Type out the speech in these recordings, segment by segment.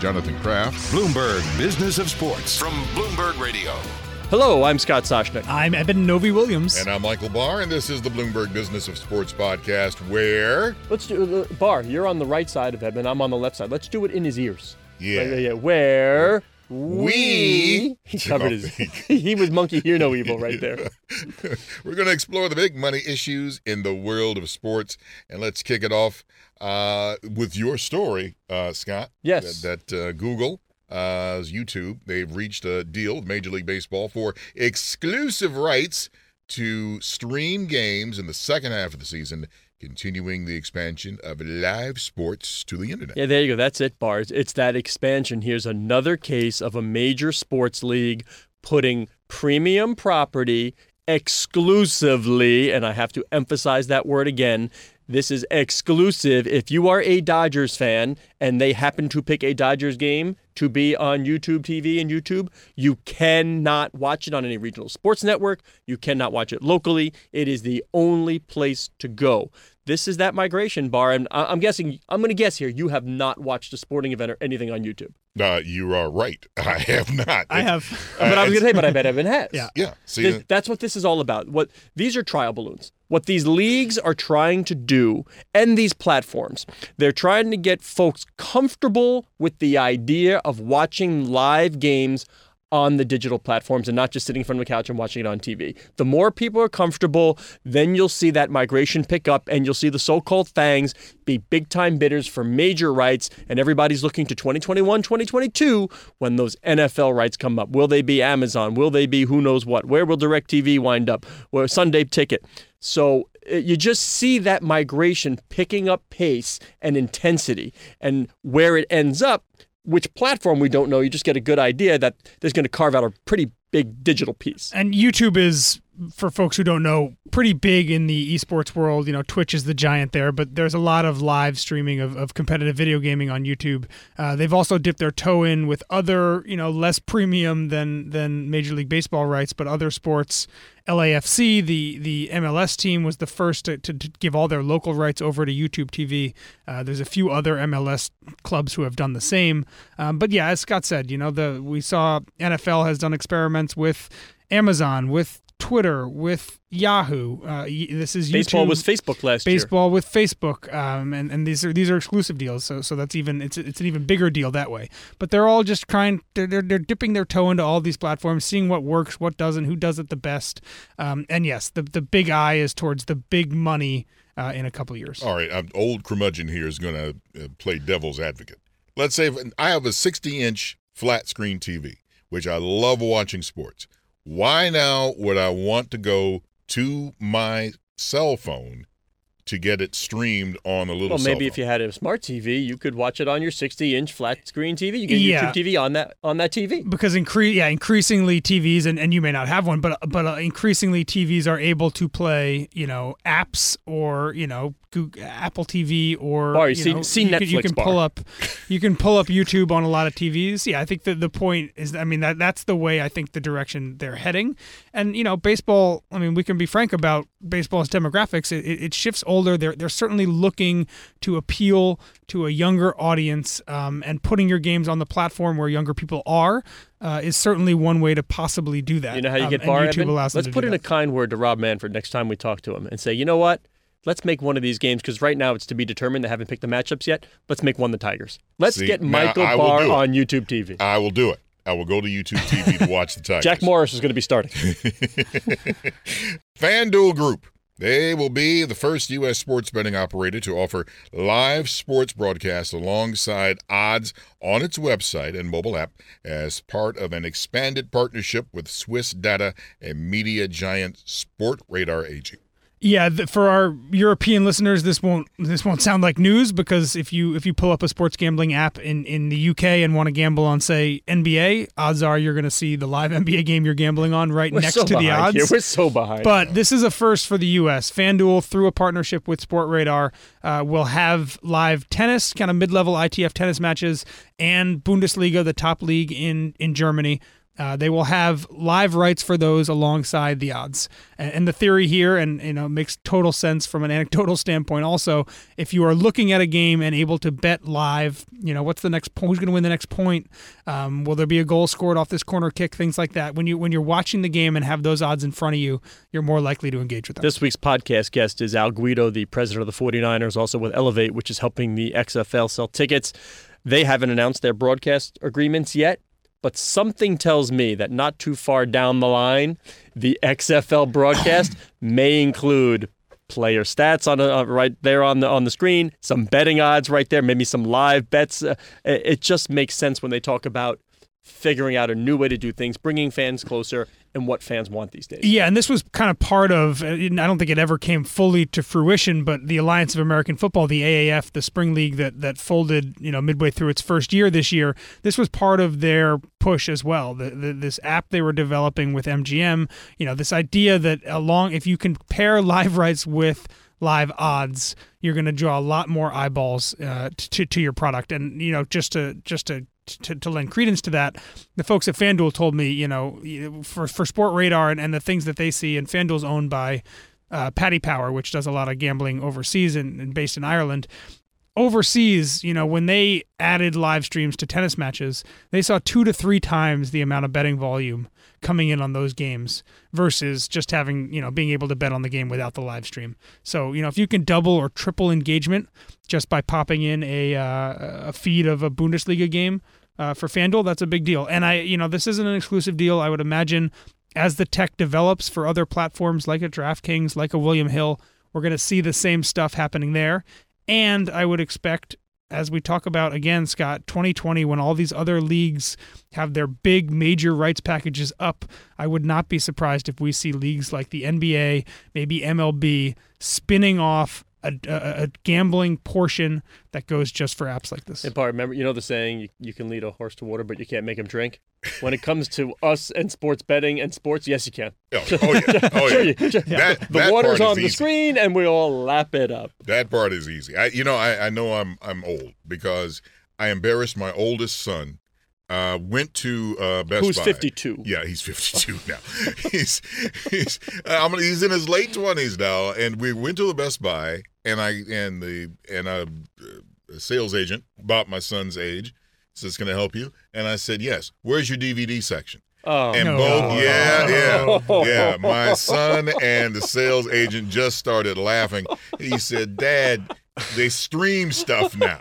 Jonathan Kraft, Bloomberg Business of Sports from Bloomberg Radio. Hello, I'm Scott Soshnick. I'm Eben Novy-Williams. and I'm Michael Barr, and this is the Bloomberg Business of Sports podcast, where Let's do uh, Barr. You're on the right side of Edmund. I'm on the left side. Let's do it in his ears. Yeah. Right, yeah, yeah. Where We- he covered his. he was monkey hear no evil right there. we're going to explore the big money issues in the world of sports, and let's kick it off uh, with your story, uh, Scott. Yes. That, that uh, Google. Uh, YouTube, they've reached a deal with Major League Baseball for exclusive rights to stream games in the second half of the season, continuing the expansion of live sports to the internet. Yeah, there you go. That's it, Bars. It's that expansion. Here's another case of a major sports league putting premium property exclusively, and I have to emphasize that word again. This is exclusive. If you are a Dodgers fan and they happen to pick a Dodgers game to be on YouTube TV and YouTube, you cannot watch it on any regional sports network. You cannot watch it locally. It is the only place to go. This is that migration Barr, and I- I'm guessing, I'm going to guess here, you have not watched a sporting event or anything on YouTube. Uh, you are right. I have not. I It's- have. But I was going to say, but I bet Eben has. Yeah. Yeah. See, Th- that's what this is all about. What these are trial balloons. What these leagues are trying to do, and these platforms, they're trying to get folks comfortable with the idea of watching live games on the digital platforms and not just sitting in front of a couch and watching it on TV. The more people are comfortable, then you'll see that migration pick up and you'll see the so-called FAANGs be big time bidders for major rights and everybody's looking to 2021, 2022 when those NFL rights come up. Will they be Amazon? Will they be who knows what? Where will DirecTV wind up? Where Sunday Ticket? So uh, you just see that migration picking up pace and intensity and where it ends up which platform we don't know. You just get a good idea that there's going to carve out a pretty big digital piece. And YouTube is, for folks who don't know, pretty big in the esports world. You know, Twitch is the giant there, but there's a lot of live streaming of, of competitive video gaming on YouTube. Uh, they've also dipped their toe in with other, you know, less premium than than Major League Baseball rights, but other sports. LAFC, the the MLS team, was the first to, to, to give all their local rights over to YouTube TV. Uh, there's a few other MLS clubs who have done the same. Um, but yeah, as Scott said, you know, the we saw NFL has done experiments with Amazon, with Twitter, with Yahoo. Uh, this is YouTube. Baseball YouTube. was Facebook last year. baseball with Facebook, um, and and these are these are exclusive deals. So so that's even it's it's an even bigger deal that way. But they're all just trying they're they're, they're dipping their toe into all these platforms, seeing what works, what doesn't, who does it the best. Um, and yes, the the big eye is towards the big money uh, in a couple of years. All right, I'm, old curmudgeon here is going to uh, play devil's advocate. Let's say if I have a 60 inch flat screen TV, which I love watching sports. Why now would I want to go to my cell phone to get it streamed on a little Well, cell maybe if you had a smart TV, you could watch it on your 60-inch flat screen TV. You get Yeah. YouTube TV on that on that TV. because incre- yeah, increasingly TVs and, and you may not have one, but but uh, increasingly TVs are able to play you know apps or you know Google, Apple TV or Barr, you you see- know, see you can, you can Barr. pull up you can pull up YouTube on a lot of TVs. Yeah, I think that the point is I mean that that's the way I think the direction they're heading. And you know baseball. I mean we can be frank about baseball's demographics. It, it, it shifts older. They're they're certainly looking to appeal to a younger audience, um, and putting your games on the platform where younger people are uh, is certainly one way to possibly do that. You know how you Um, get Barr YouTube allows Let's put in a kind word to Rob Manfred next time we talk to him and say, you know what? Let's make one of these games because right now it's to be determined. They haven't picked the matchups yet. Let's make one the Tigers. Let's See, get Michael Barr on YouTube TV. I will do it. I will go to YouTube TV to watch the Tigers. Jack Morris is going to be starting. FanDuel Group. They will be the first U.S. sports betting operator to offer live sports broadcasts alongside odds on its website and mobile app as part of an expanded partnership with Swiss data and media giant Sportradar AG. Yeah, for our European listeners, this won't this won't sound like news because if you if you pull up a sports gambling app in, in the UK and want to gamble on say NBA, odds are you're going to see the live NBA game you're gambling on right We're next so to the odds. Here. We're so behind. But this is a first for the U.S. FanDuel, through a partnership with Sportradar, uh, will have live tennis, kind of mid-level ITF tennis matches, and Bundesliga, the top league in in Germany. Uh, they will have live rights for those alongside the odds. And, and the theory here, and you know, makes total sense from an anecdotal standpoint. Also, if you are looking at a game and able to bet live, you know, what's the next point? Who's going to win the next point? Um, will there be a goal scored off this corner kick? Things like that. When you when you're watching the game and have those odds in front of you, you're more likely to engage with them. This week's podcast guest is Al Guido, the president of the 49ers, also with Elevate, which is helping the XFL sell tickets. They haven't announced their broadcast agreements yet, but something tells me that not too far down the line, the XFL broadcast may include player stats on uh, right there on the on the screen, some betting odds right there, maybe some live bets. Uh, it, it just makes sense when they talk about figuring out a new way to do things, bringing fans closer, and what fans want these days. Yeah, and this was kind of part of. uh, I don't think it ever came fully to fruition, but the Alliance of American Football, the AAF, the spring league that that folded, you know, midway through its first year this year. This was part of their push as well. The, the, this app they were developing with MGM, you know, this idea that along if you can pair live rights with live odds, you're going to draw a lot more eyeballs uh, to to your product. And you know, just to just to to, to lend credence to that, the folks at FanDuel told me, you know, for for Sportradar and, and the things that they see, and FanDuel's owned by uh, Paddy Power, which does a lot of gambling overseas and, and based in Ireland. Overseas, you know, when they added live streams to tennis matches, they saw two to three times the amount of betting volume coming in on those games versus just having, you know, being able to bet on the game without the live stream. So, you know, if you can double or triple engagement just by popping in a uh, a feed of a Bundesliga game uh, for FanDuel, that's a big deal. And I, you know, this isn't an exclusive deal. I would imagine as the tech develops for other platforms like a DraftKings, like a William Hill, we're going to see the same stuff happening there. And I would expect, as we talk about again, Scott, 2020, when all these other leagues have their big major rights packages up, I would not be surprised if we see leagues like the NBA, maybe MLB, spinning off a, a, gambling portion that goes just for apps like this. And Paul, remember, you know the saying, you, you can lead a horse to water, but you can't make him drink? When it comes to us and sports betting and sports, yes, you can. Oh, oh yeah. Oh, Sure yeah. you- sure- That- the that water's on the easy. screen, and we all lap it up. That part is easy. I, you know, I, I know I'm I'm old because I embarrassed my oldest son. Uh, went to uh, Best Who's Buy. 52? Yeah, he's 52 now. he's he's I'm, he's in his late 20s now, and we went to the Best Buy, and I and the and a, a sales agent about my son's age says, going to help you?" And I said, "Yes." Where's your DVD section? Oh, And No. both, yeah, yeah, No. yeah. My son and the sales agent just started laughing. He said, "Dad, they stream stuff now.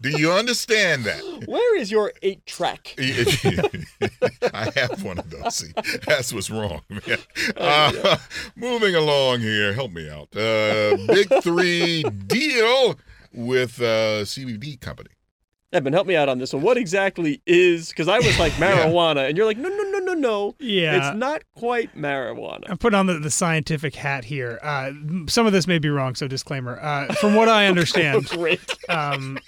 Do you understand that?" where is your eight track? I have one of those. See, that's what's wrong, man. Uh, moving along here, help me out. Uh, big three deal with uh, CBD company. Eben, help me out on this one. What exactly is? Because I was like marijuana, and you're like, no, no, no, no, no. Yeah. it's not quite marijuana. I'm putting on the, the scientific hat here. Uh, some of this may be wrong, so disclaimer. Uh, from what I understand, um,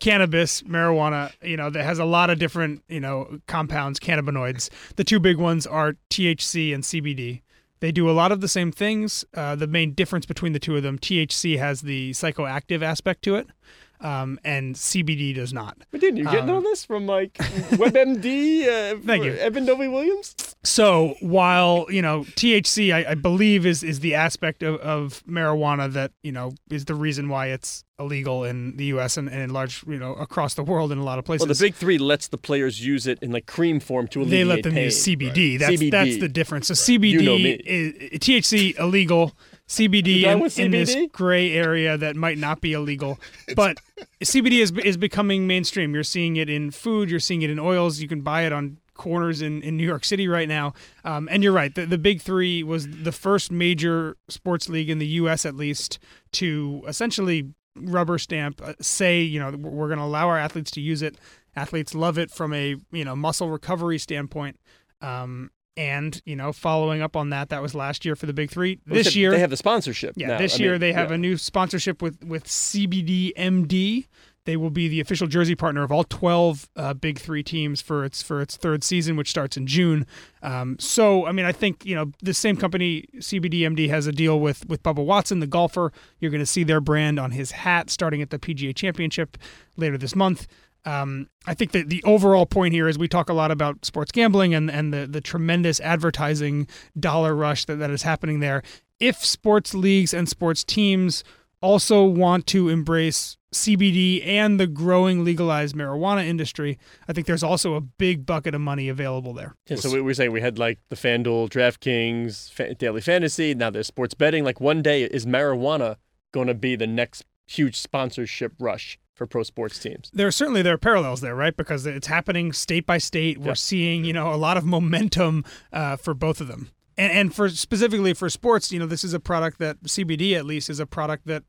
cannabis, marijuana, you know, that has a lot of different, you know, compounds, cannabinoids. The two big ones are THC and CBD. They do a lot of the same things. Uh, the main difference between the two of them, THC has the psychoactive aspect to it, um, and CBD does not. But didn't you getting Um, all this from like WebMD? Uh, Thank you. Eben Novy-Williams. So while you know THC, I, I believe is is the aspect of, of marijuana that you know is the reason why it's illegal in the U.S. and, and in large you know across the world in a lot of places. Well, the big three lets the players use it in like cream form to alleviate they let them pain. use CBD. Right. That's CBD. that's the difference. So CBD You know is THC illegal. CBD in, with in this gray area that might not be illegal, but CBD is is becoming mainstream. You're seeing it in food. You're seeing it in oils. You can buy it on corners in, in New York City right now. Um, and you're right. The, the Big Three was the first major sports league in the U.S. at least to essentially rubber stamp, uh, say you know we're going to allow our athletes to use it. Athletes love it from a you know muscle recovery standpoint. Um, And you know, following up on that, that was last year for the big three. Well, This year, they have the sponsorship. yeah, now. this I year mean, they have yeah. a new sponsorship with with CBDMD. They will be the official jersey partner of all 12 uh, Big Three teams for its for its third season, which starts in June. Um, so, I mean, I think you know the same company CBDMD has a deal with with Bubba Watson, the golfer. You're going to see their brand on his hat starting at the PGA Championship later this month. Um, I think that the overall point here is we talk a lot about sports gambling and and the the tremendous advertising dollar rush that, that is happening there. If sports leagues and sports teams also want to embrace CBD and the growing legalized marijuana industry, I think there's also a big bucket of money available there. Yeah, so we were saying we had like the FanDuel, DraftKings, Daily Fantasy. Now there's sports betting. Like one day, is marijuana going to be the next huge sponsorship rush for pro sports teams? There are certainly there are parallels there, right? Because it's happening state by state. We're Yeah. seeing you know a lot of momentum uh, for both of them, and and for specifically for sports, you know, this is a product that CBD at least is a product that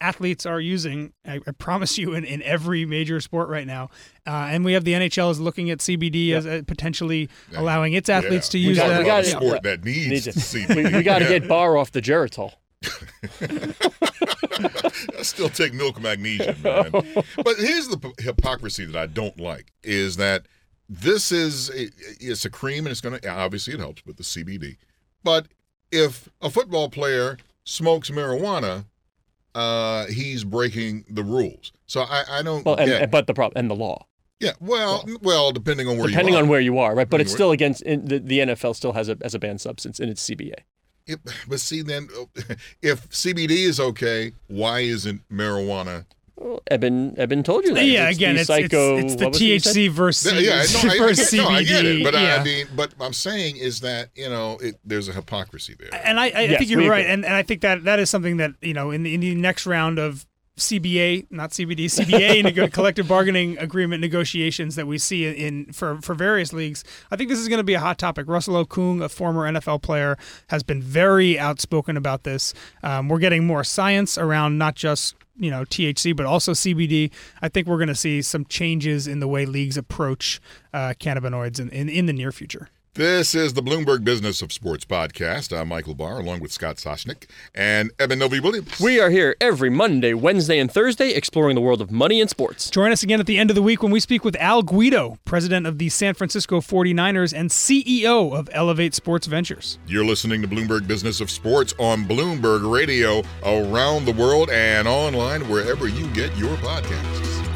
athletes are using. I, I promise you, in, in every major sport right now, uh, and we have the NHL is looking at CBD as uh, potentially allowing its athletes to Yeah. use we talk that. about a Yeah. sport that needs Needs to it. see. We, we got to get Barr off the Geritol. I still take milk magnesium, man. but here's the hypocrisy that I don't like is that this is it's a cream and it's going to obviously it helps with the CBD. But if a football player smokes marijuana, uh, he's breaking the rules. So I, I don't Well, and, but the problem and the law, yeah, well, well, depending on where depending you are. on where you are, right? But it's still against in, the, the NFL still has a as a banned substance in its CBA. It- but see, then if CBD is okay, why isn't marijuana? Well, Eben Eben told you that. Yeah, It's again, the it's, psycho, it's, it's the what was it you said? THC versus, Yeah, no, I, I, versus get- CBD. no, I get it, but I- yeah. I mean, but I'm saying is that you know it, there's a hypocrisy there. And I, I Yes, think you're right, and, and I think that that is something that you know in the, in the next round of CBA, not CBD, CBA nego- collective bargaining agreement negotiations that we see in, in for for various leagues. I think this is going to be a hot topic. Russell Okung, a former NFL player, has been very outspoken about this. Um, we're getting more science around not just you know THC but also CBD. I think we're going to see some changes in the way leagues approach uh, cannabinoids in, in in the near future. This is the Bloomberg Business of Sports podcast. I'm Michael Barr, along with Scott Soshnick and Eben Novy-Williams. We are here every Monday, Wednesday, and Thursday exploring the world of money and sports. Join us again at the end of the week when we speak with Al Guido, president of the San Francisco 49ers and CEO of Elevate Sports Ventures. You're listening to Bloomberg Business of Sports on Bloomberg Radio around the world and online wherever you get your podcasts.